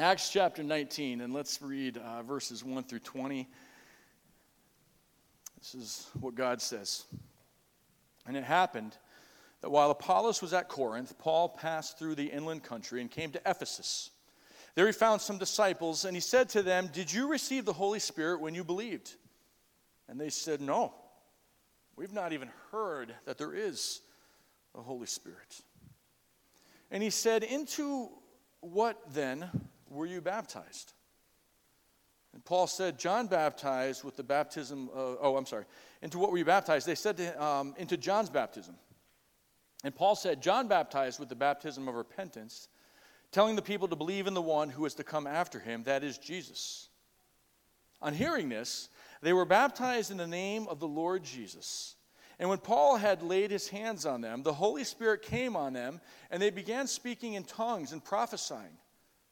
Acts chapter 19, and let's read uh, verses 1 through 20. This is what God says. And it happened that while Apollos was at Corinth, Paul passed through the inland country and came to Ephesus. There he found some disciples, and he said to them, Did you receive the Holy Spirit when you believed? And they said, No. We've not even heard that there is a Holy Spirit. And he said, Into what then were you baptized? And Paul said, John baptized with the baptism of, oh, I'm sorry. Into what were you baptized? They said, to, um, Into John's baptism. And Paul said, John baptized with the baptism of repentance, telling the people to believe in the one who is to come after him, that is Jesus. On hearing this, they were baptized in the name of the Lord Jesus. And when Paul had laid his hands on them, the Holy Spirit came on them, and they began speaking in tongues and prophesying.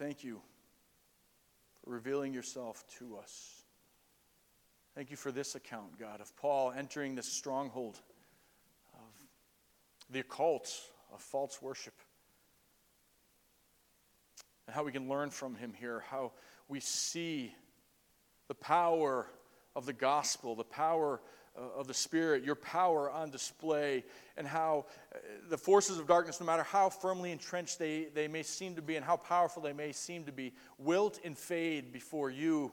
Thank you for revealing yourself to us. Thank you for this account, God, of Paul entering this stronghold of the occult, of false worship. And how we can learn from him here, how we see the power of the gospel, the power of the Spirit, your power on display, and how uh, the forces of darkness, no matter how firmly entrenched they, they may seem to be and how powerful they may seem to be, wilt and fade before you,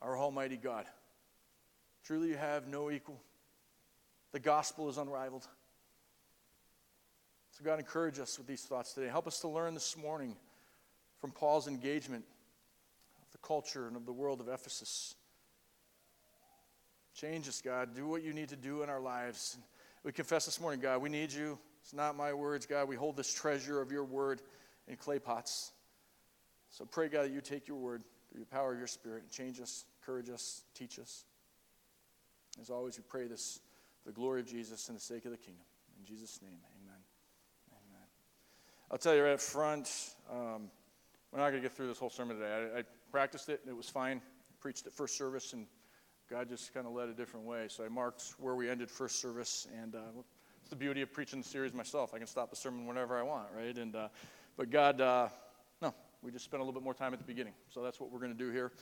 our Almighty God. Truly, you have no equal. The gospel is unrivaled. So, God, encourage us with these thoughts today. Help us to learn this morning from Paul's engagement of the culture and of the world of Ephesus. Change us, God. Do what you need to do in our lives. We confess this morning, God, we need you. It's not my words, God. We hold this treasure of your word in clay pots. So pray, God, that you take your word through the power of your spirit and change us, encourage us, teach us. As always, we pray this for the glory of Jesus and the sake of the kingdom. In Jesus' name, amen. Amen. I'll tell you right up front, um, we're not going to get through this whole sermon today. I, I practiced it, and it was fine. I preached at first service, and God just kind of led a different way. So I marked where we ended first service, and uh, it's the beauty of preaching the series myself. I can stop the sermon whenever I want, right? And uh, but God, uh, no, we just spent a little bit more time at the beginning. So that's what we're going to do here,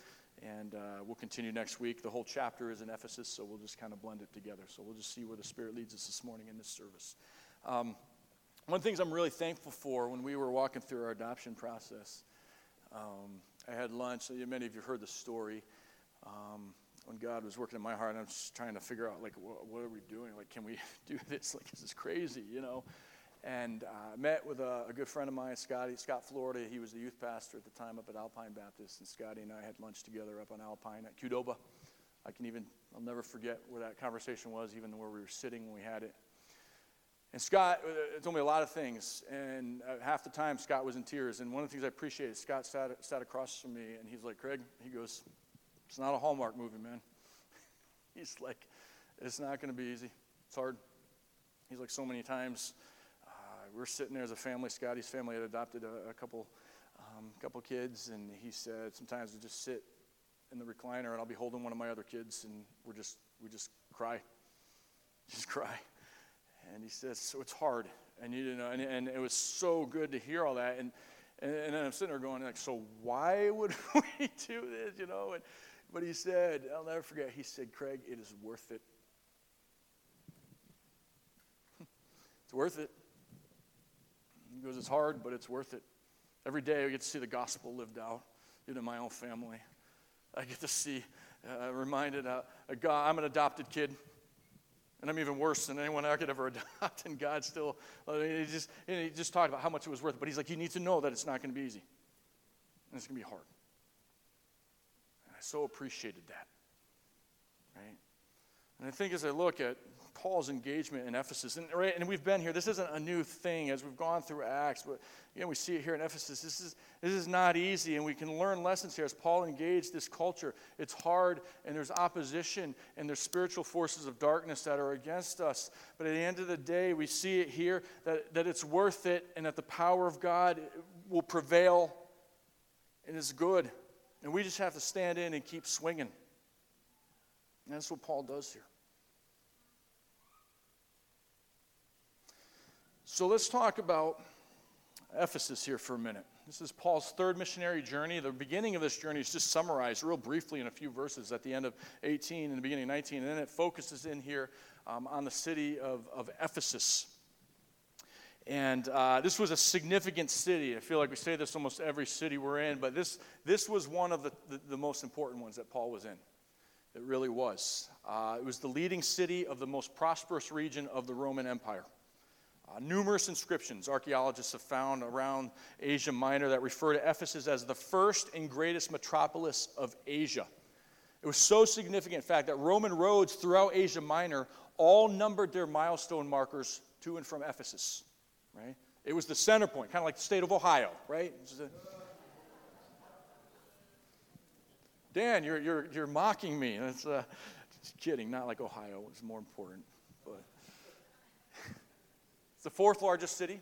and uh, we'll continue next week. The whole chapter is in Ephesus, so we'll just kind of blend it together. So we'll just see where the Spirit leads us this morning in this service. Um, one of the things I'm really thankful for when we were walking through our adoption process, um, I had lunch. Many of you heard the story. Um, when God was working in my heart, I'm just trying to figure out, like, what, what, are we doing? Like, can we do this? Like, this is crazy, you know? and uh, met with a, a, good friend of mine, Scotty, Scott Florida. He was the youth pastor at the time up at Alpine Baptist, and Scotty and I had lunch together up on Alpine at Qdoba. I can even, I'll never forget where that conversation was, even where we were sitting when we had it. And Scott uh, told me a lot of things, and uh, half the time Scott was in tears. And one of the things I appreciated, Scott sat, sat across from me, and he's like, Craig, he goes, it's not a Hallmark movie, man. he's like, it's not going to be easy. It's hard. He's like, so many times we're sitting there as a family. Scotty's family had adopted a, a couple, um, couple kids, and he said sometimes we just sit in the recliner, and I'll be holding one of my other kids, and we're just we just cry, just cry. And he says, so it's hard, and you know, and, and it was so good to hear all that, and and, and then I'm sitting there going like, so why would we do this, you know? And but he said, I'll never forget. He said, Craig, it is worth it. it's worth it. He goes, It's hard, but it's worth it. Every day I get to see the gospel lived out in my own family. I get to see, uh, reminded, uh, God, I'm an adopted kid. And I'm even worse than anyone I could ever adopt. And God still, I mean, he, just, he just talked about how much it was worth. But he's like, you need to know that it's not going to be easy. And it's going to be hard. So appreciated that. Right? And I think as I look at Paul's engagement in Ephesus. And, right, and we've been here. This isn't a new thing as we've gone through Acts, but again, we see it here in Ephesus. This is, this is not easy, and we can learn lessons here as Paul engaged this culture. It's hard, and there's opposition, and there's spiritual forces of darkness that are against us. But at the end of the day, we see it here that, that it's worth it, and that the power of God will prevail, and is good. And we just have to stand in and keep swinging. And that's what Paul does here. So let's talk about Ephesus here for a minute. This is Paul's third missionary journey. The beginning of this journey is just summarized real briefly in a few verses at the end of 18 and the beginning of 19. And then it focuses in here um, on the city of, of Ephesus. And uh, this was a significant city. I feel like we say this almost every city we're in, but this, this was one of the, the, the most important ones that Paul was in. It really was. Uh, it was the leading city of the most prosperous region of the Roman Empire. Uh, numerous inscriptions archaeologists have found around Asia Minor that refer to Ephesus as the first and greatest metropolis of Asia. It was so significant, in fact, that Roman roads throughout Asia Minor all numbered their milestone markers to and from Ephesus. Right? It was the center point, kind of like the state of Ohio, right? Dan, you're, you're, you're mocking me. That's uh, just kidding. Not like Ohio it's more important. It's the fourth largest city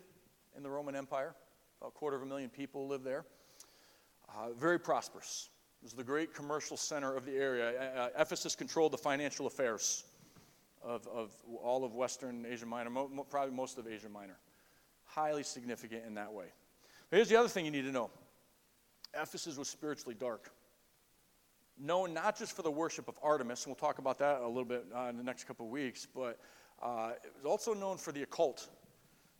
in the Roman Empire. About a quarter of a million people live there. Uh, very prosperous. It was the great commercial center of the area. Uh, Ephesus controlled the financial affairs of, of all of Western Asia Minor, mo- probably most of Asia Minor. Highly significant in that way. But here's the other thing you need to know Ephesus was spiritually dark. Known not just for the worship of Artemis, and we'll talk about that a little bit uh, in the next couple of weeks, but uh, it was also known for the occult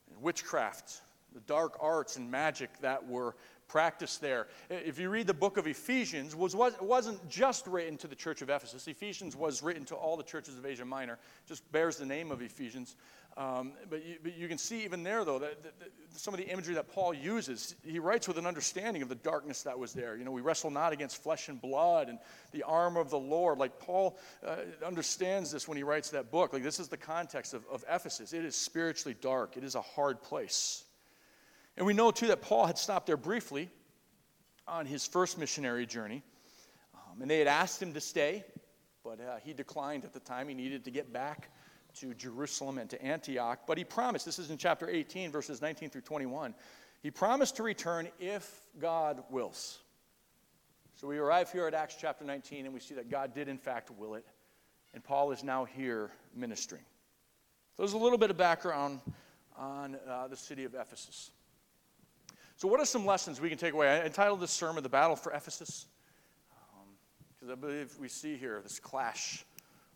and witchcraft, the dark arts and magic that were practiced there. If you read the book of Ephesians, was, was, it wasn't just written to the church of Ephesus. Ephesians was written to all the churches of Asia Minor, just bears the name of Ephesians. Um, but, you, but, you, can see even there, though, that, that, that, some of the imagery that Paul uses, he writes with an understanding of the darkness that was there. You know, we wrestle not against flesh and blood and the armor of the Lord. Like Paul uh, understands this when he writes that book. Like, this is the context of, of Ephesus. It is spiritually dark, it is a hard place. And we know, too, that Paul had stopped there briefly on his first missionary journey. Um, and they had asked him to stay, but uh, he declined at the time. He needed to get back to Jerusalem and to Antioch. But he promised, this is in chapter 18, verses 19 through 21, he promised to return if God wills. So we arrive here at Acts chapter 19, and we see that God did, in fact, will it. And Paul is now here ministering. So there's a little bit of background on uh, the city of Ephesus. So, what are some lessons we can take away? I entitled this sermon, The Battle for Ephesus, because um, I believe we see here this clash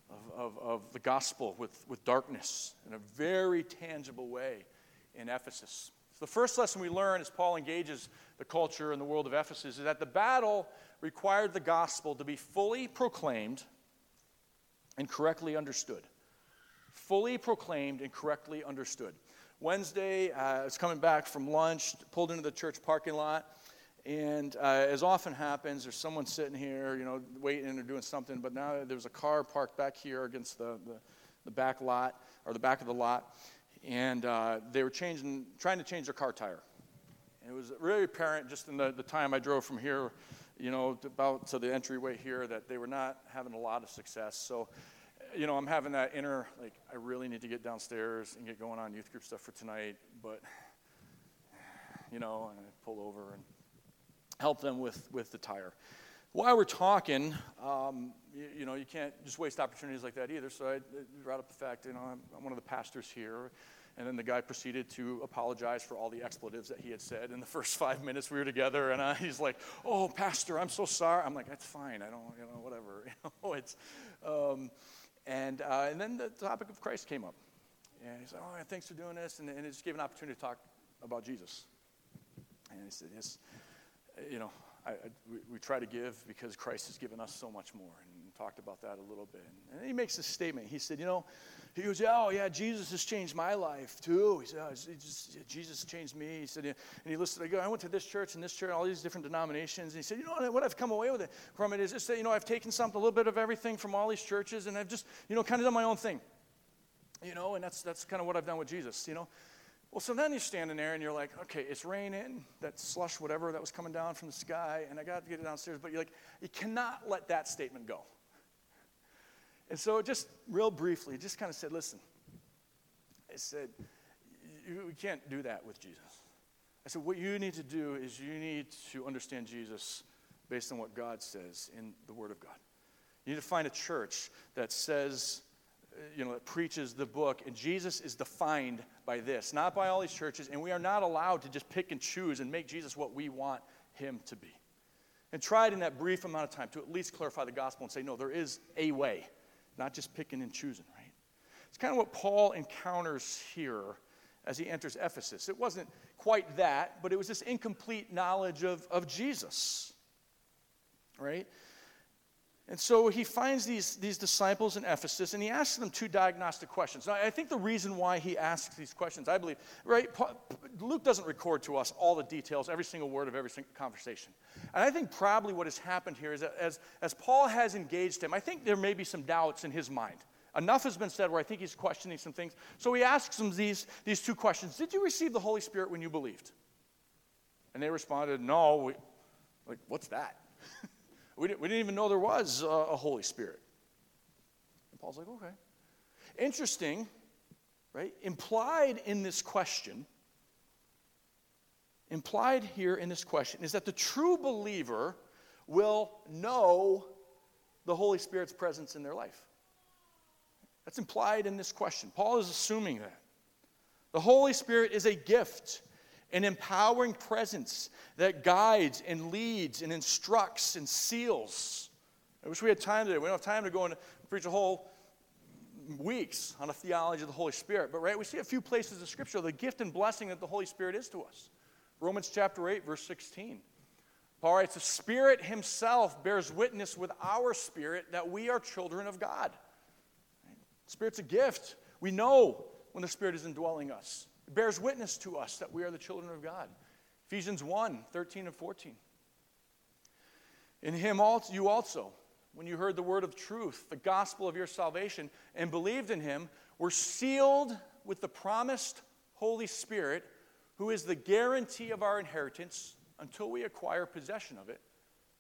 of, of, of the gospel with, with darkness in a very tangible way in Ephesus. So the first lesson we learn as Paul engages the culture and the world of Ephesus is that the battle required the gospel to be fully proclaimed and correctly understood. Fully proclaimed and correctly understood. Wednesday. Uh, I was coming back from lunch, pulled into the church parking lot, and uh, as often happens, there's someone sitting here, you know, waiting or doing something, but now there was a car parked back here against the, the, the back lot, or the back of the lot, and uh, they were changing, trying to change their car tire. And it was really apparent just in the, the time I drove from here, you know, about to the entryway here, that they were not having a lot of success. So, you know, I'm having that inner, like, I really need to get downstairs and get going on youth group stuff for tonight, but, you know, and I pull over and help them with, with the tire. While we're talking, um, you, you, know, you can't just waste opportunities like that either. So I brought up the fact, you know, I'm, I'm one of the pastors here. And then the guy proceeded to apologize for all the expletives that he had said in the first five minutes we were together. And I, he's like, "Oh, pastor, I'm so sorry." I'm like, "That's fine. I don't, you know, whatever." You know, it's, um, and uh, and then the topic of Christ came up, and he said, "Oh, thanks for doing this," and, and it just gave an opportunity to talk about Jesus. And he said, "Yes, you know, I, I, we, we, try to give because Christ has given us so much more. And talked about that a little bit. And he makes a statement. He said, You know, he goes, Oh, yeah, Jesus has changed my life too. He said, oh, just, Jesus changed me. He said, And he listed, I, go, I went to this church and this church, and all these different denominations. And he said, You know, what I've come away with it from it is just that, you know, I've taken something, a little bit of everything from all these churches, and I've just, you know, kind of done my own thing. You know, and that's, that's kind of what I've done with Jesus, you know. Well, so then you're standing there and you're like, okay, it's raining, that slush, whatever that was coming down from the sky, and I got to get it downstairs. But you're like, you cannot let that statement go. And so, just real briefly, just kind of said, listen, I said, we can't do that with Jesus. I said, what you need to do is you need to understand Jesus based on what God says in the Word of God. You need to find a church that says, you know, that preaches the book, and Jesus is defined by this, not by all these churches, and we are not allowed to just pick and choose and make Jesus what we want him to be. And it in that brief amount of time to at least clarify the gospel and say, no, there is a way, not just picking and choosing, right? It's kind of what Paul encounters here as he enters Ephesus. It wasn't quite that, but it was this incomplete knowledge of, of Jesus, right? And so he finds these, these disciples in Ephesus and he asks them two diagnostic questions. Now, I think the reason why he asks these questions, I believe, right? Luke doesn't record to us all the details, every single word of every single conversation. And I think probably what has happened here is that as, as Paul has engaged him, I think there may be some doubts in his mind. Enough has been said where I think he's questioning some things. So he asks them these, these two questions Did you receive the Holy Spirit when you believed? And they responded, No. We, like, what's that? We didn't, we didn't even know there was a, a Holy Spirit. And Paul's like, okay. Interesting, right? Implied in this question, implied here in this question is that the true believer will know the Holy Spirit's presence in their life. That's implied in this question. Paul is assuming that. The Holy Spirit is a gift an empowering presence that guides and leads and instructs and seals. I wish we had time today. We don't have time to go and preach a whole weeks on a theology of the Holy Spirit. But right, we see a few places in Scripture the gift and blessing that the Holy Spirit is to us. Romans chapter 8, verse 16. Paul writes, The Spirit Himself bears witness with our spirit that we are children of God. Spirit's a gift. We know when the Spirit is indwelling us. Bears witness to us that we are the children of God. Ephesians 1 13 and 14. In him also, you also, when you heard the word of truth, the gospel of your salvation, and believed in him, were sealed with the promised Holy Spirit, who is the guarantee of our inheritance until we acquire possession of it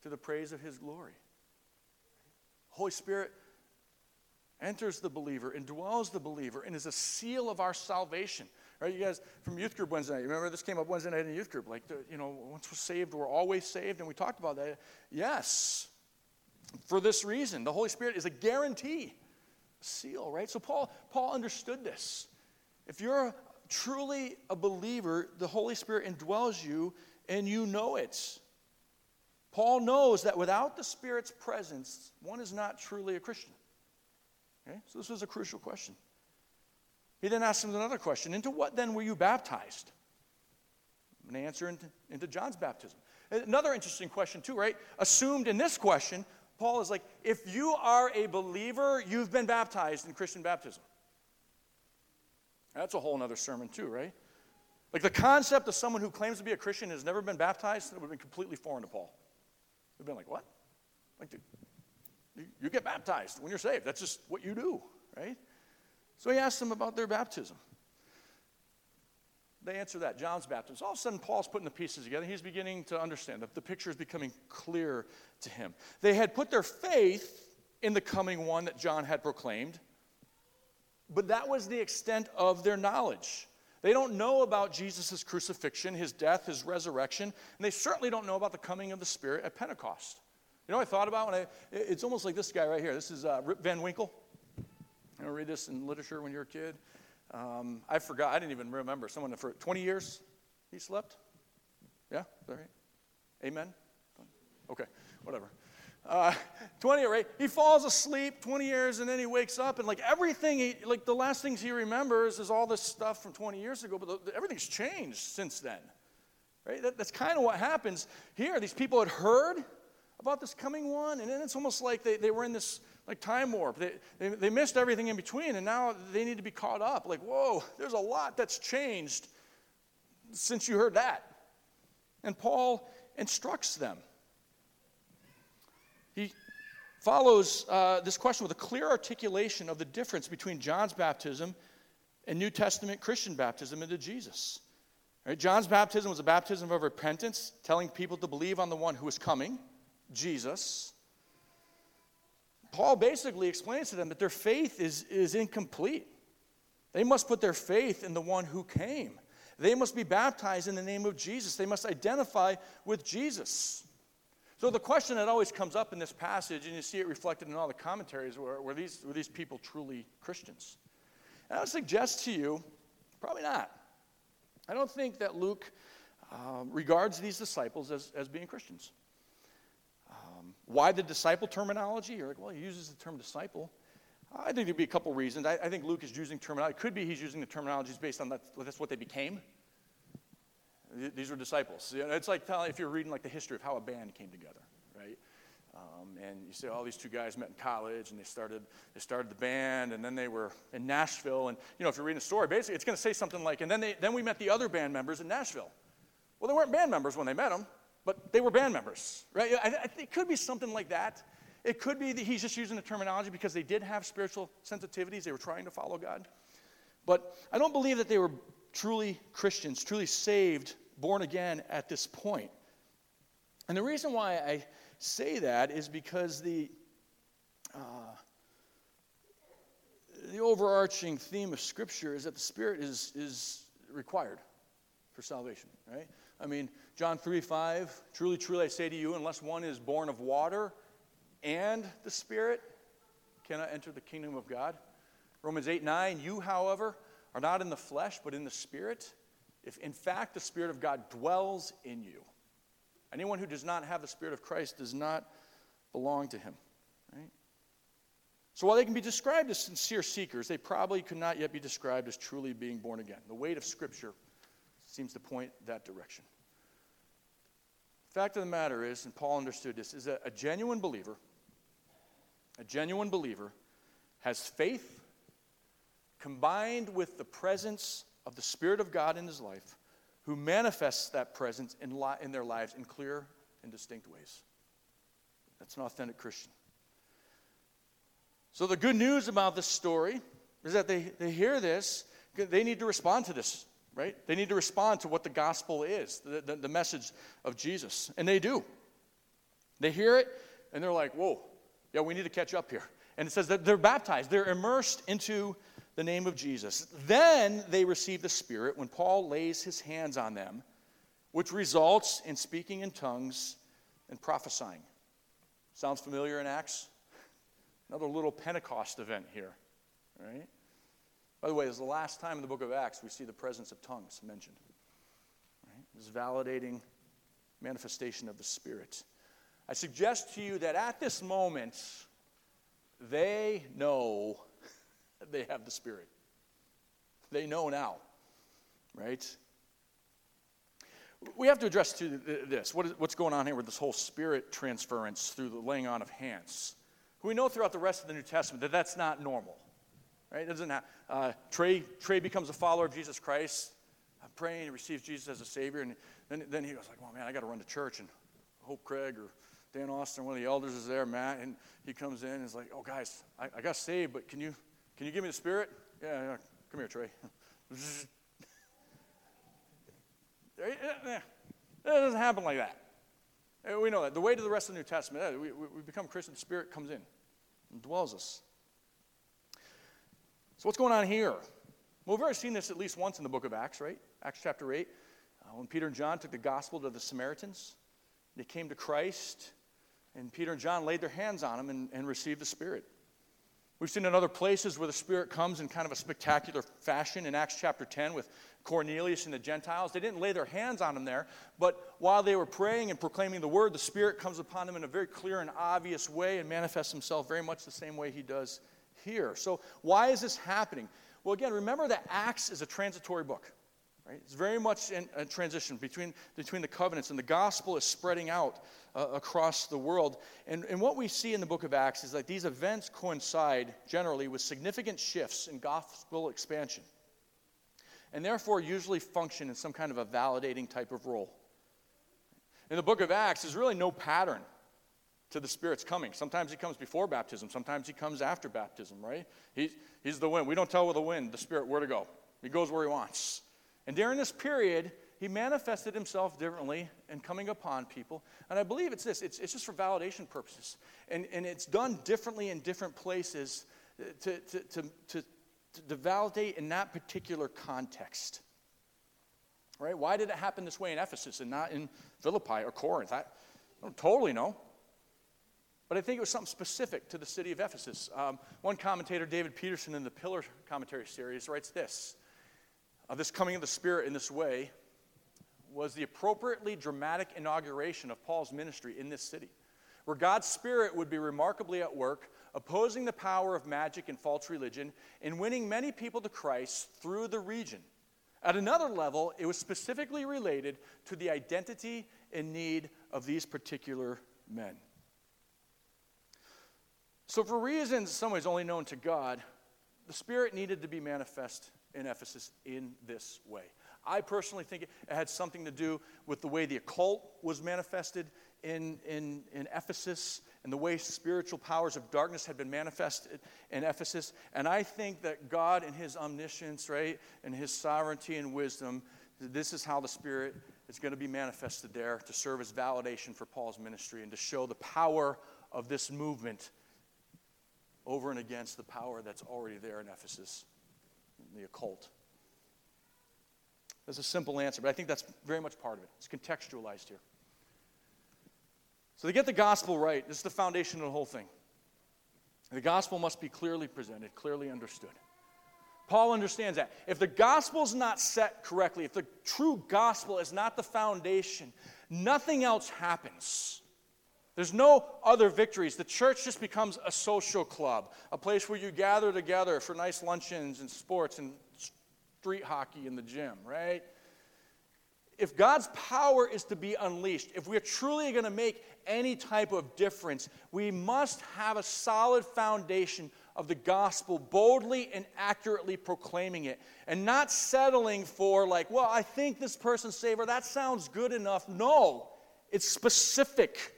to the praise of his glory. Holy Spirit enters the believer, indwells the believer, and is a seal of our salvation. Right, you guys from youth group Wednesday night. Remember this came up Wednesday night in youth group. Like, you know, once we're saved, we're always saved, and we talked about that. Yes, for this reason, the Holy Spirit is a guarantee, seal. Right. So Paul Paul understood this. If you're truly a believer, the Holy Spirit indwells you, and you know it. Paul knows that without the Spirit's presence, one is not truly a Christian. Okay? So this was a crucial question. He then asks him another question Into what then were you baptized? An answer into, into John's baptism. Another interesting question, too, right? Assumed in this question, Paul is like, if you are a believer, you've been baptized in Christian baptism. That's a whole other sermon, too, right? Like the concept of someone who claims to be a Christian has never been baptized, that would have been completely foreign to Paul. We've been like, what? Like, you get baptized when you're saved. That's just what you do, right? So he asked them about their baptism. They answer that, John's baptism. All of a sudden, Paul's putting the pieces together. He's beginning to understand that the picture is becoming clear to him. They had put their faith in the coming one that John had proclaimed, but that was the extent of their knowledge. They don't know about Jesus' crucifixion, his death, his resurrection, and they certainly don't know about the coming of the Spirit at Pentecost. You know what I thought about when I, it's almost like this guy right here. This is uh, Rip Van Winkle. You read this in literature when you're a kid. Um, I forgot, I didn't even remember. Someone for 20 years he slept? Yeah, is that right? Amen? Okay, whatever. Uh, 20, right? He falls asleep 20 years and then he wakes up and like everything, he, like the last things he remembers is all this stuff from 20 years ago, but the, everything's changed since then. Right? That, that's kind of what happens here. These people had heard about this coming one, and then it's almost like they, they were in this like time warp. They, they, they missed everything in between, and now they need to be caught up. Like, whoa, there's a lot that's changed since you heard that. And Paul instructs them. He follows uh, this question with a clear articulation of the difference between John's baptism and New Testament Christian baptism into Jesus. Right? John's baptism was a baptism of repentance, telling people to believe on the one who is coming, Jesus. Paul basically explains to them that their faith is, is incomplete. They must put their faith in the one who came. They must be baptized in the name of Jesus. They must identify with Jesus. So, the question that always comes up in this passage, and you see it reflected in all the commentaries, were, were, these, were these people truly Christians? And I would suggest to you, probably not. I don't think that Luke um, regards these disciples as, as being Christians. Um, why the disciple terminology? You're like, well, he uses the term disciple. I think there'd be a couple reasons. I, I think Luke is using terminology. It could be he's using the terminologies based on that, that's what they became. These were disciples. It's like telling, if you're reading like the history of how a band came together, right? Um, and you say, oh, these two guys met in college and they started, they started the band and then they were in Nashville. And, you know, if you're reading a story, basically it's going to say something like, and then, they, then we met the other band members in Nashville. Well, they weren't band members when they met them, but they were band members, right? It could be something like that. It could be that he's just using the terminology because they did have spiritual sensitivities. They were trying to follow God. But I don't believe that they were truly Christians, truly saved born again at this point. And the reason why I say that is because the, uh, the overarching theme of Scripture is that the Spirit is, is required for salvation, right? I mean, John 3 5, truly, truly I say to you, unless one is born of water and the Spirit, cannot enter the kingdom of God. Romans 8 9, you, however, are not in the flesh, but in the Spirit if in fact the Spirit of God dwells in you. Anyone who does not have the Spirit of Christ does not belong to him. Right? So while they can be described as sincere seekers, they probably could not yet be described as truly being born again. The weight of Scripture seems to point that direction. The fact of the matter is, and Paul understood this, is that a genuine believer, a genuine believer, has faith combined with the presence of the Spirit of God in his life who manifests that presence in, li- in their lives in clear and distinct ways. That's an authentic Christian. So, the good news about this story is that they, they hear this, they need to respond to this, right? They need to respond to what the gospel is, the, the, the message of Jesus. And they do. They hear it, and they're like, whoa, yeah, we need to catch up here. And it says that they're baptized, they're immersed into the name of Jesus. Then they receive the Spirit when Paul lays his hands on them, which results in speaking in tongues and prophesying. Sounds familiar in Acts? Another little Pentecost event here, right? By the way, is the last time in the book of Acts we see the presence of tongues mentioned. Right? This validating manifestation of the Spirit. I suggest to you that at this moment, they know they have the Spirit. They know now, right? We have to address to this what is, what's going on here with this whole spirit transference through the laying on of hands. We know throughout the rest of the New Testament that that's not normal. Right? Doesn't have, uh, Trey, Trey becomes a follower of Jesus Christ. I'm praying, he receives Jesus as a Savior, and then, then he goes like, "Oh man, I got to run to church." And Hope Craig or Dan Austin, one of the elders, is there, Matt, and he comes in and is like, "Oh guys, I, I got saved, but can you can you give me the Spirit? Yeah, yeah. come here, Trey." It doesn't happen like that. We know that. The way to the rest of the New Testament, we, we become Christian, the Spirit comes in and dwells us. So, what's going on here? Well, we've already seen this at least once in the book of Acts, right? Acts chapter 8. Uh, when Peter and John took the gospel to the Samaritans, they came to Christ, and Peter and John laid their hands on him and, and received the Spirit. We've seen in other places where the Spirit comes in kind of a spectacular fashion. In Acts chapter 10, with Cornelius and the Gentiles, they didn't lay their hands on them there, but while they were praying and proclaiming the word, the Spirit comes upon them in a very clear and obvious way and manifests himself very much the same way he does here. So, why is this happening? Well, again, remember that Acts is a transitory book. Right? It's very much in a transition between, between the covenants, and the gospel is spreading out uh, across the world. And, and what we see in the book of Acts is that these events coincide generally with significant shifts in gospel expansion, and therefore usually function in some kind of a validating type of role. In the book of Acts, there's really no pattern to the Spirit's coming. Sometimes he comes before baptism, sometimes he comes after baptism, right? He, he's the wind. We don't tell with the wind, the Spirit, where to go. He goes where he wants. And during this period, he manifested himself differently and coming upon people. And I believe it's this it's, it's just for validation purposes. And, and it's done differently in different places to, to, to, to, to validate in that particular context. Right? Why did it happen this way in Ephesus and not in Philippi or Corinth? I don't totally know. But I think it was something specific to the city of Ephesus. Um, one commentator, David Peterson, in the Pillar Commentary series, writes this uh, this coming of the Spirit in this way was the appropriately dramatic inauguration of Paul's ministry in this city, where God's Spirit would be remarkably at work, opposing the power of magic and false religion, and winning many people to Christ through the region. At another level, it was specifically related to the identity and need of these particular men. So, for reasons some ways only known to God, the Spirit needed to be manifest in Ephesus in this way. I personally think it had something to do with the way the occult was manifested in, in, in Ephesus and the way spiritual powers of darkness had been manifested in Ephesus. And I think that God, in His omniscience, right, and His sovereignty and wisdom, this is how the Spirit is going to be manifested there to serve as validation for Paul's ministry and to show the power of this movement over and against the power that's already there in Ephesus the occult? That's a simple answer, but I think that's very much part of it. It's contextualized here. So, to get the gospel right, this is the foundation of the whole thing. The gospel must be clearly presented, clearly understood. Paul understands that. If the gospel is not set correctly, if the true gospel is not the foundation, nothing else happens. There's no other victories. The church just becomes a social club, a place where you gather together for nice luncheons and sports and street hockey in the gym, right? If God's power is to be unleashed, if we're truly going to make any type of difference, we must have a solid foundation of the gospel, boldly and accurately proclaiming it, and not settling for, like, well, I think this person's saved, or that sounds good enough. No, it's specific.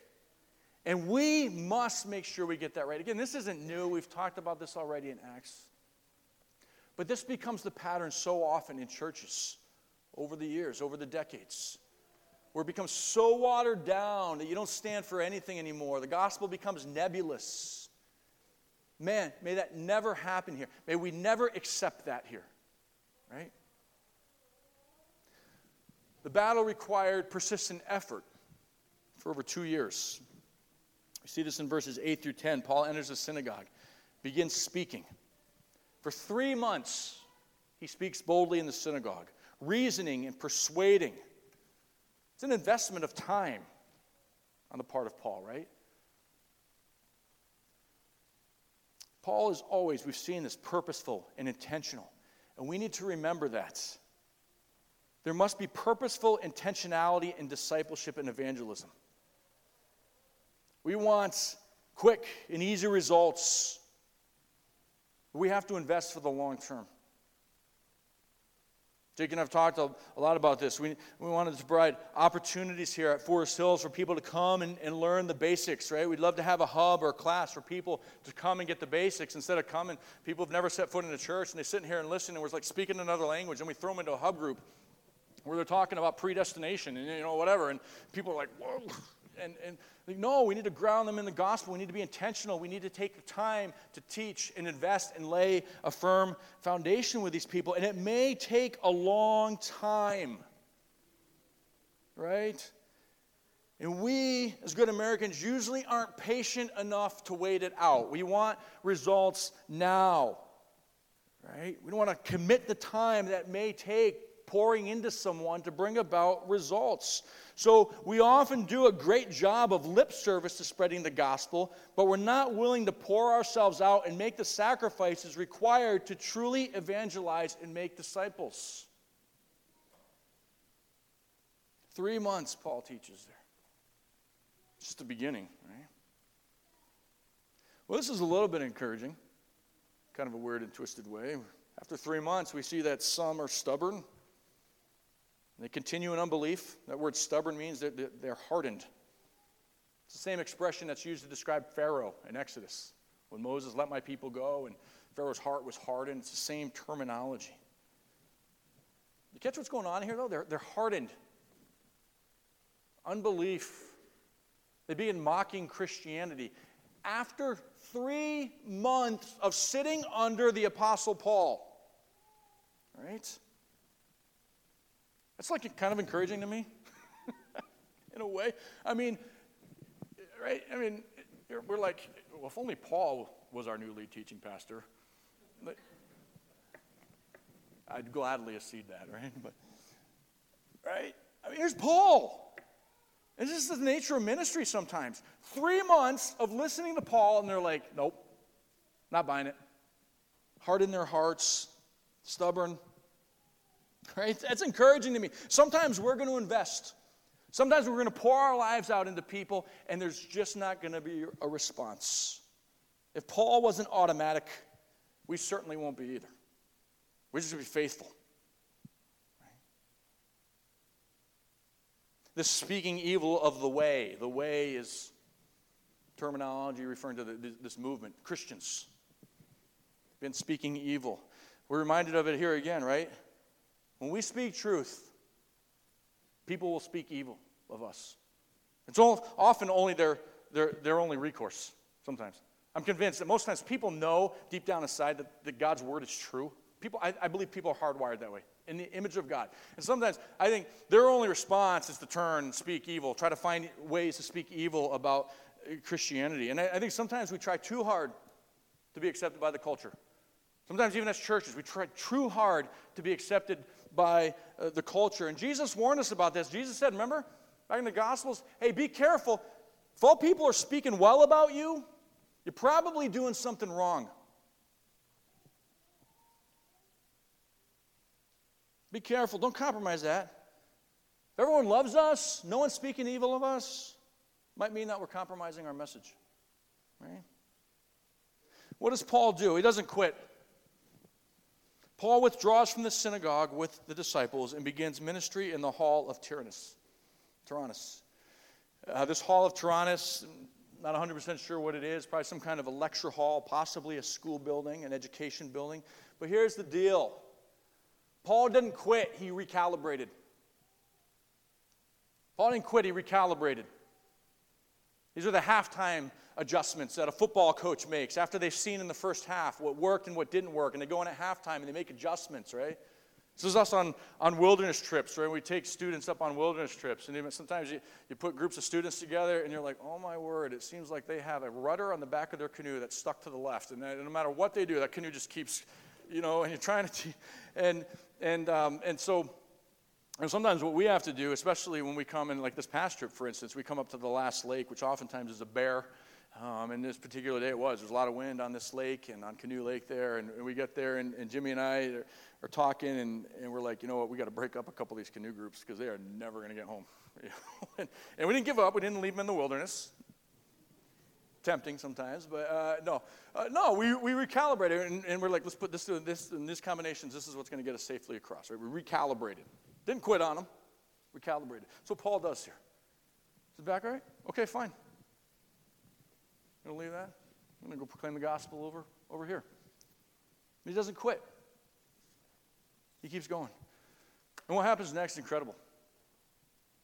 And we must make sure we get that right. Again, this isn't new. We've talked about this already in Acts. But this becomes the pattern so often in churches over the years, over the decades, where it becomes so watered down that you don't stand for anything anymore. The gospel becomes nebulous. Man, may that never happen here. May we never accept that here, right? The battle required persistent effort for over two years. We see this in verses 8 through 10. Paul enters the synagogue, begins speaking. For three months, he speaks boldly in the synagogue, reasoning and persuading. It's an investment of time on the part of Paul, right? Paul is always, we've seen this, purposeful and intentional. And we need to remember that. There must be purposeful intentionality in discipleship and evangelism. We want quick and easy results. We have to invest for the long term. Jake and I have talked a, lot about this. We, we wanted to provide opportunities here at Forest Hills for people to come and, and learn the basics, right? We'd love to have a hub or a class for people to come and get the basics instead of coming. People have never set foot in a church and they sit here and listen and we're like speaking another language and we throw them into a hub group where they're talking about predestination and you know whatever and people are like, whoa. And, and no, we need to ground them in the gospel. We need to be intentional. We need to take time to teach and invest and lay a firm foundation with these people. And it may take a long time, right? And we, as good Americans, usually aren't patient enough to wait it out. We want results now, right? We don't want to commit the time that may take pouring into someone to bring about results. So we often do a great job of lip service to spreading the gospel, but we're not willing to pour ourselves out and make the sacrifices required to truly evangelize and make disciples. Three months, Paul teaches there. It's just the beginning, right? Well, this is a little bit encouraging, kind of a weird and twisted way. After three months, we see that some are stubborn, they continue in unbelief. That word stubborn means that they're hardened. It's the same expression that's used to describe Pharaoh in Exodus. When Moses let my people go and Pharaoh's heart was hardened, it's the same terminology. You catch what's going on here, though? They're, they're hardened. Unbelief. They begin mocking Christianity. After three months of sitting under the Apostle Paul, right? That's like kind of encouraging to me, in a way. I mean, right? I mean, we're like, well, if only Paul was our new lead teaching pastor, I'd gladly accede that, right? But, right? I mean, here's Paul. This is the nature of ministry sometimes. Three months of listening to Paul, and they're like, nope, not buying it. Hard in their hearts, stubborn, Right? That's encouraging to me. Sometimes we're going to invest. Sometimes we're going to pour our lives out into people, and there's just not going to be a response. If Paul wasn't automatic, we certainly won't be either. We just be faithful. This speaking evil of the way. The way is terminology referring to the, this movement. Christians been speaking evil. We're reminded of it here again, right? When we speak truth, people will speak evil of us. It's often only their, their, their only recourse, sometimes. I'm convinced that most times people know deep down inside that, that God's word is true. People, I, I believe people are hardwired that way, in the image of God. And sometimes I think their only response is to turn, speak evil, try to find ways to speak evil about uh, Christianity. And I, I think sometimes we try too hard to be accepted by the culture. Sometimes, even as churches, we try too hard to be accepted by uh, the culture. And Jesus warned us about this. Jesus said, remember, back in the Gospels, hey, be careful. If all people are speaking well about you, you're probably doing something wrong. Be careful. Don't compromise that. If everyone loves us, no one's speaking evil of us, might mean that we're compromising our message. Right? What does Paul do? He doesn't quit. Paul withdraws from the synagogue with the disciples and begins ministry in the hall of Tyrannus. Tyrannus. Uh, this hall of Tyrannus, not 100% sure what it is, probably some kind of a lecture hall, possibly a school building, an education building. But here's the deal Paul didn't quit, he recalibrated. Paul didn't quit, he recalibrated. These are the halftime adjustments that a football coach makes after they've seen in the first half what worked and what didn't work, and they go in at halftime and they make adjustments, right? This is us on, on wilderness trips, right? We take students up on wilderness trips, and even sometimes you, you put groups of students together, and you're like, oh my word, it seems like they have a rudder on the back of their canoe that's stuck to the left, and no matter what they do, that canoe just keeps, you know, and you're trying to, and and um, and so and sometimes what we have to do, especially when we come in, like this past trip, for instance, we come up to the last lake, which oftentimes is a bear. Um, and this particular day it was. There's a lot of wind on this lake and on Canoe Lake there. And, and we get there, and, and, Jimmy and I are, are talking, and, and, we're like, you know what, we got to break up a couple of these canoe groups because they are never going to get home. and, and we didn't give up. We didn't leave them in the wilderness. tempting sometimes, but uh, no. Uh, no, we, we recalibrated and, and, we're like, let's put this this in these combinations. This is what's going to get us safely across. Right? We recalibrated. Didn't quit on them. Recalibrated. So Paul does here. Is it back all right? Okay, fine. I'm Gonna leave that? I'm gonna go proclaim the gospel over, over here. He doesn't quit. He keeps going. And what happens next? Incredible.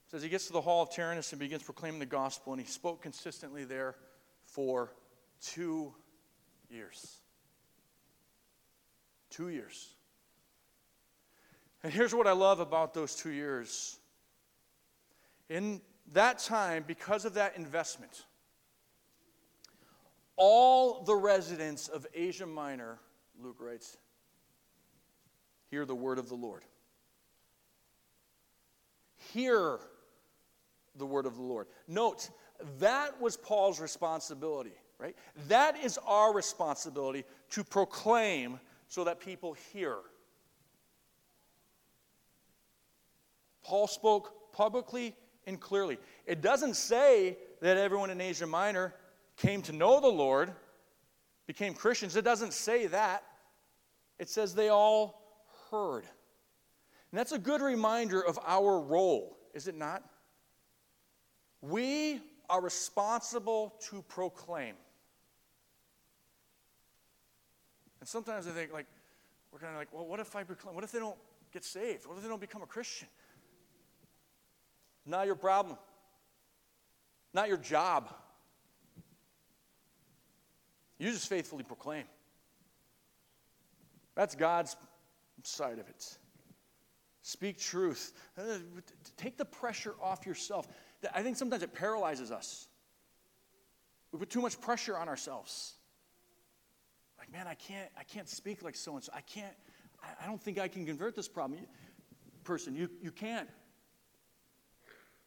It says he gets to the hall of Tyrannus and begins proclaiming the gospel, and he spoke consistently there for two years. Two years. And here's what I love about those two years. In that time, because of that investment, all the residents of Asia Minor, Luke writes, hear the word of the Lord. Hear the word of the Lord. Note, that was Paul's responsibility, right? That is our responsibility to proclaim so that people hear. Paul spoke publicly and clearly. It doesn't say that everyone in Asia Minor came to know the Lord, became Christians. It doesn't say that. It says they all heard. And that's a good reminder of our role, is it not? We are responsible to proclaim. And sometimes I think, like, we're kind of like, well, what if I proclaim? What if they don't get saved? What if they don't become a Christian? Not your problem. Not your job. You just faithfully proclaim. That's God's side of it. Speak truth. Uh, take the pressure off yourself. I think sometimes it paralyzes us. We put too much pressure on ourselves. Like, man, I can't, I can't speak like so and so. I can't, I don't think I can convert this problem. person. You, you can't.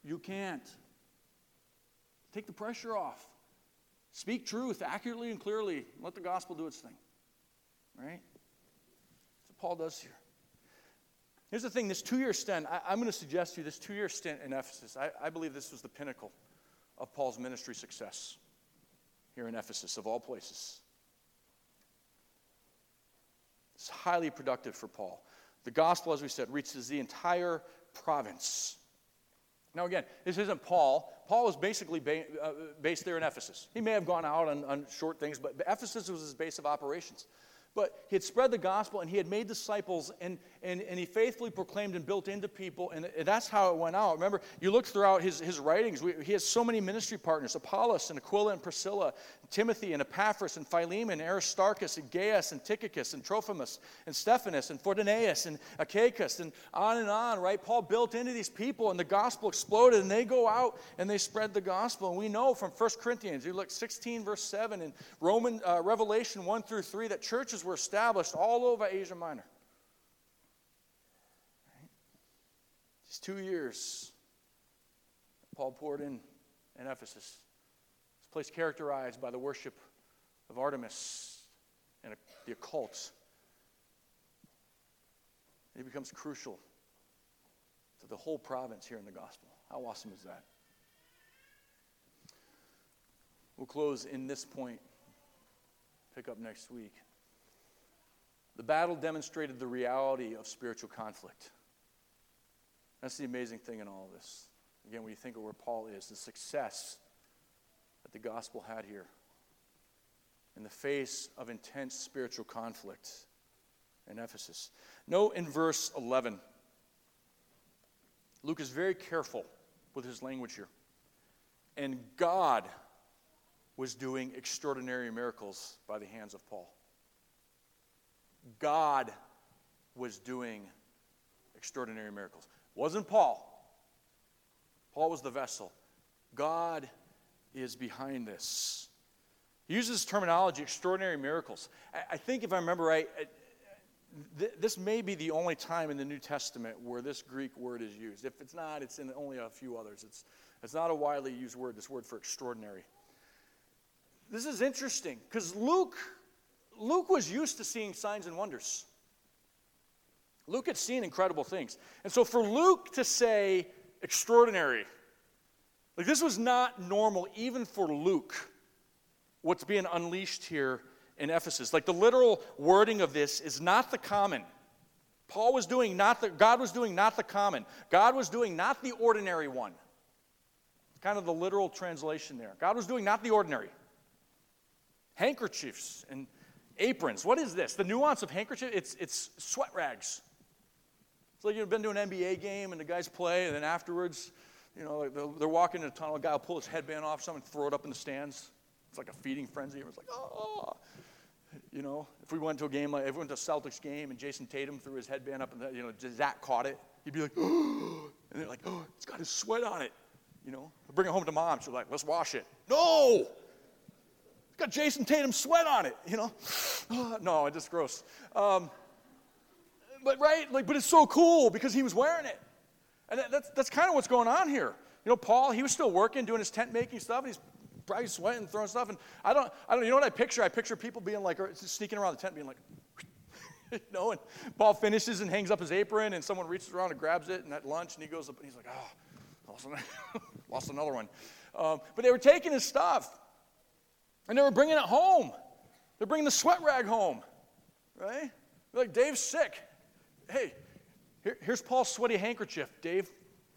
You can't. Take the pressure off. Speak truth accurately and clearly. Let the gospel do its thing. Right? That's what Paul does here. Here's the thing this two year stint, I, am going to suggest to you this two year stint in Ephesus, I, I believe this was the pinnacle of Paul's ministry success here in Ephesus, of all places. It's highly productive for Paul. The gospel, as we said, reaches the entire province. Now, again, this isn't Paul. Paul was basically ba- uh, based there in Ephesus. He may have gone out on, on short things, but Ephesus was his base of operations. But he had spread the gospel and he had made disciples and, and, and he faithfully proclaimed and built into people. And that's how it went out. Remember, you look throughout his, his writings, we, he has so many ministry partners Apollos and Aquila and Priscilla, and Timothy and Epaphras and Philemon, and Aristarchus and Gaius and Tychicus and Trophimus and Stephanas and Fortunatus and Achaicus and on and on, right? Paul built into these people and the gospel exploded and they go out and they spread the gospel. And we know from 1 Corinthians, you look 16 verse 7 and Roman uh, Revelation 1 through 3 that churches were established all over Asia Minor. Right? These two years Paul poured in in Ephesus. This place characterized by the worship of Artemis and the occult. It becomes crucial to the whole province here in the gospel. How awesome is that? We'll close in this point, pick up next week. The battle demonstrated the reality of spiritual conflict. That's the amazing thing in all of this. Again, when you think of where Paul is, the success that the gospel had here in the face of intense spiritual conflict in Ephesus. Note in verse 11, Luke is very careful with his language here. And God was doing extraordinary miracles by the hands of Paul. God was doing extraordinary miracles. It wasn't Paul. Paul was the vessel. God is behind this. He uses terminology, extraordinary miracles. I think, if I remember right, uh, this may be the only time in the New Testament where this Greek word is used. If it's not, it's in only a few others. It's, it's not a widely used word, this word for extraordinary. This is interesting because Luke Luke was used to seeing signs and wonders. Luke had seen incredible things. And so for Luke to say extraordinary, like this was not normal even for Luke. what's being unleashed here in Ephesus. Like the literal wording of this is not the common. Paul was doing not the, God was doing not the common. God was doing not the ordinary one. Kind of the literal translation there. God was doing not the ordinary. Handkerchiefs and aprons. What is this? The nuance of handkerchief, it's, it's sweat rags. It's like you've been to an NBA game and the guys play, and then afterwards, you know, they're walking in a tunnel, a guy will pull his headband off, someone throw it up in the stands. It's like a feeding frenzy. Everyone's like, oh. You know, if we went to a game like, if we went to a Celtics game and Jayson Tatum threw his headband up and, the, you know, Zach caught it, he'd be like, oh. And they're like, oh, it's got his sweat on it. You know, bring it home to mom. She's like, let's wash it. No! Got Jayson Tatum sweat on it, you know? no, it's just gross. Um, but right, like, but it's so cool because he was wearing it. And that, that's, that's kind of what's going on here. You know, Paul, he was still working, doing his tent making stuff, and he's probably sweating, throwing stuff. And I don't, I don't, you know what I picture? I picture people being like, sneaking around the tent, being like, you know, and Paul finishes and hangs up his apron, and someone reaches around and grabs it, and at lunch, and he goes up, and he's like, oh, lost another, lost another one. Um, but they were taking his stuff, and they were bringing it home. They're bringing the sweat rag home, right? They're like, Dave's sick. Hey, here, here's Paul's sweaty handkerchief. Dave,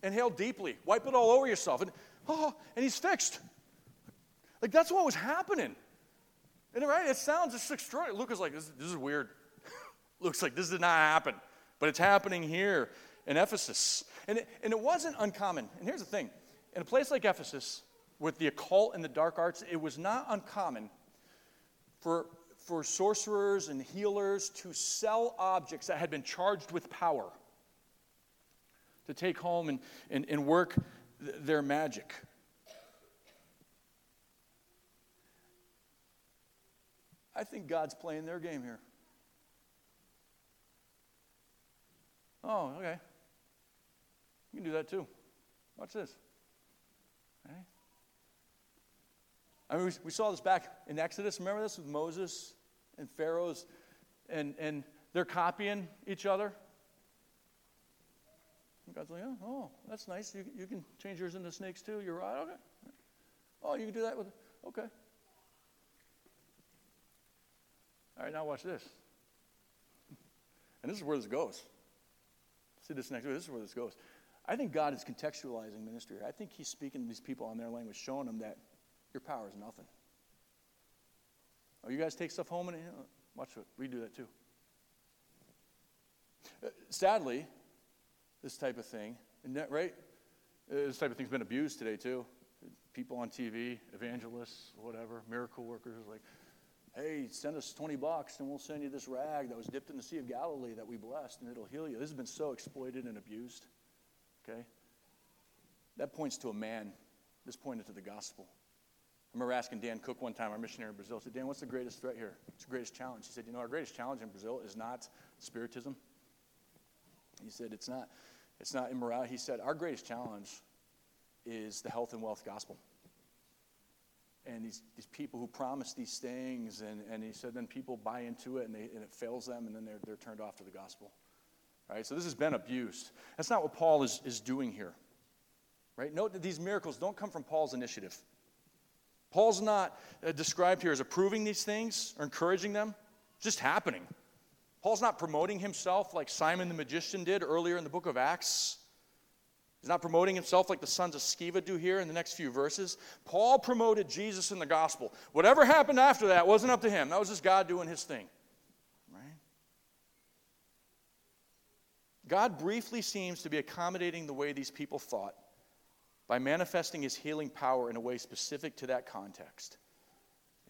inhale deeply, wipe it all over yourself, and oh, and he's fixed. Like that's what was happening. And right, it sounds just extraordinary. Luke is like, this, this is weird. Looks like this did not happen, but it's happening here in Ephesus. And it, and it wasn't uncommon. And here's the thing in a place like Ephesus, with the occult and the dark arts, it was not uncommon for, for sorcerers and healers to sell objects that had been charged with power to take home and, and, and work th- their magic. I think God's playing their game here. Oh, okay. You can do that too. Watch this. Okay. I mean, we, saw this back in Exodus. Remember this with Moses and Pharaoh's, and, and they're copying each other. And God's like, oh, oh, that's nice. You, you can change yours into snakes too. You're right. Okay. Oh, you can do that with, okay. All right, now watch this. And this is where this goes. See this next. This is where this goes. I think God is contextualizing ministry. I think He's speaking to these people on their language, showing them that your power is nothing. Oh, you guys take stuff home and you know, watch it. We do that too. Uh, sadly, this type of thing, right? Uh, this type of thing's been abused today too. People on TV, evangelists, whatever, miracle workers, like, hey, send us 20 bucks and we'll send you this rag that was dipped in the Sea of Galilee that we blessed and it'll heal you. This has been so exploited and abused. Okay? That points to a man. This pointed to the gospel. I remember asking Dan Cook one time, our missionary in Brazil, I said, Dan, what's the greatest threat here? What's the greatest challenge? He said, You know, our greatest challenge in Brazil is not spiritism. He said, It's not, it's not immorality. He said, Our greatest challenge is the health and wealth gospel and these, these people who promise these things, and, and he said then people buy into it and, they, and it fails them, and then they're, they're turned off to the gospel. Right? So this has been abused. That's not what Paul is, is doing here. Right? Note that these miracles don't come from Paul's initiative. Paul's not uh, described here as approving these things or encouraging them, just happening. Paul's not promoting himself like Simon the magician did earlier in the book of Acts. He's not promoting himself like the sons of Sceva do here in the next few verses. Paul promoted Jesus in the gospel. Whatever happened after that wasn't up to him. That was just God doing his thing. Right? God briefly seems to be accommodating the way these people thought by manifesting his healing power in a way specific to that context.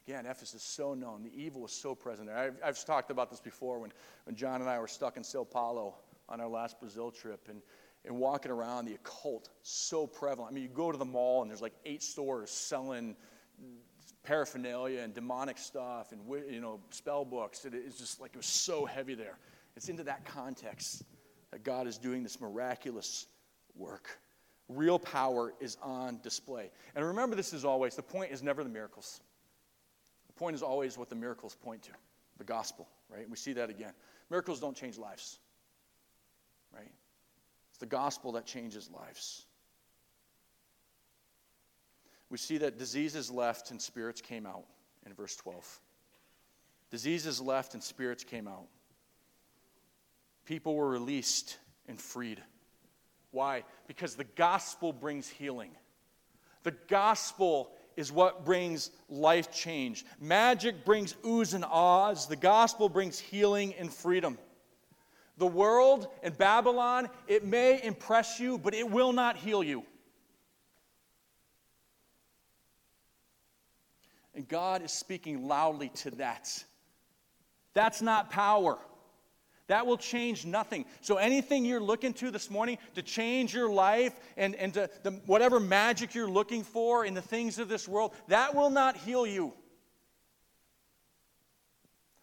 Again, Ephesus is so known. The evil was so present there. I've, I've talked about this before when, when John and I were stuck in Sao Paulo on our last Brazil trip. And and walking around the occult so prevalent. I mean, you go to the mall and there's like eight stores selling paraphernalia and demonic stuff and you know spell books. It, it's just like it was so heavy there. It's into that context that God is doing this miraculous work. Real power is on display. And remember this is always the point is never the miracles. The point is always what the miracles point to, the gospel, right? We see that again. Miracles don't change lives. Right? It's the gospel that changes lives. We see that diseases left and spirits came out in verse 12. Diseases left and spirits came out. People were released and freed. Why? Because the gospel brings healing. The gospel is what brings life change. Magic brings oohs and ahs. The gospel brings healing and freedom. The world and Babylon, it may impress you, but it will not heal you. And God is speaking loudly to that. That's not power. That will change nothing. So, anything you're looking to this morning to change your life and, and to the, whatever magic you're looking for in the things of this world, that will not heal you.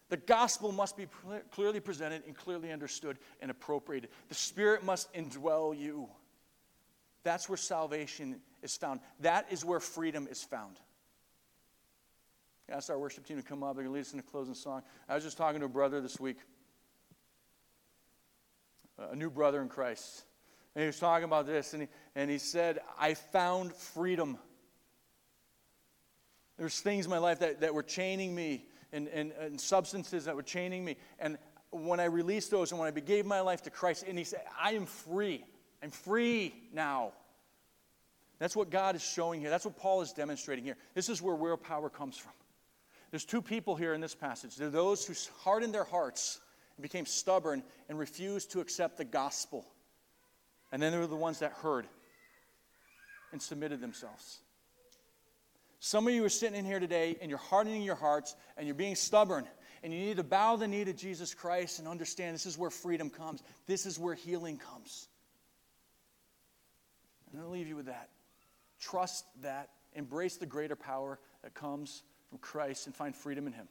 The gospel must be clearly presented and clearly understood and appropriated. The Spirit must indwell you. That's where salvation is found. That is where freedom is found. I asked our worship team to come up. They're going to lead us in a closing song. I was just talking to a brother this week a new brother in Christ. And he was talking about this, and he, and he said, I found freedom. There's things in my life that, that were chaining me, and, and, and substances that were chaining me. And when I released those, and when I gave my life to Christ, and he said, I am free. I'm free now. That's what God is showing here. That's what Paul is demonstrating here. This is where willpower comes from. There's two people here in this passage. They're those who hardened their hearts and became stubborn and refused to accept the gospel. And then there were the ones that heard and submitted themselves. Some of you are sitting in here today and you're hardening your hearts and you're being stubborn and you need to bow the knee to Jesus Christ and understand this is where freedom comes. This is where healing comes. I'm going to leave you with that. Trust that. Embrace the greater power that comes from Christ and find freedom in Him.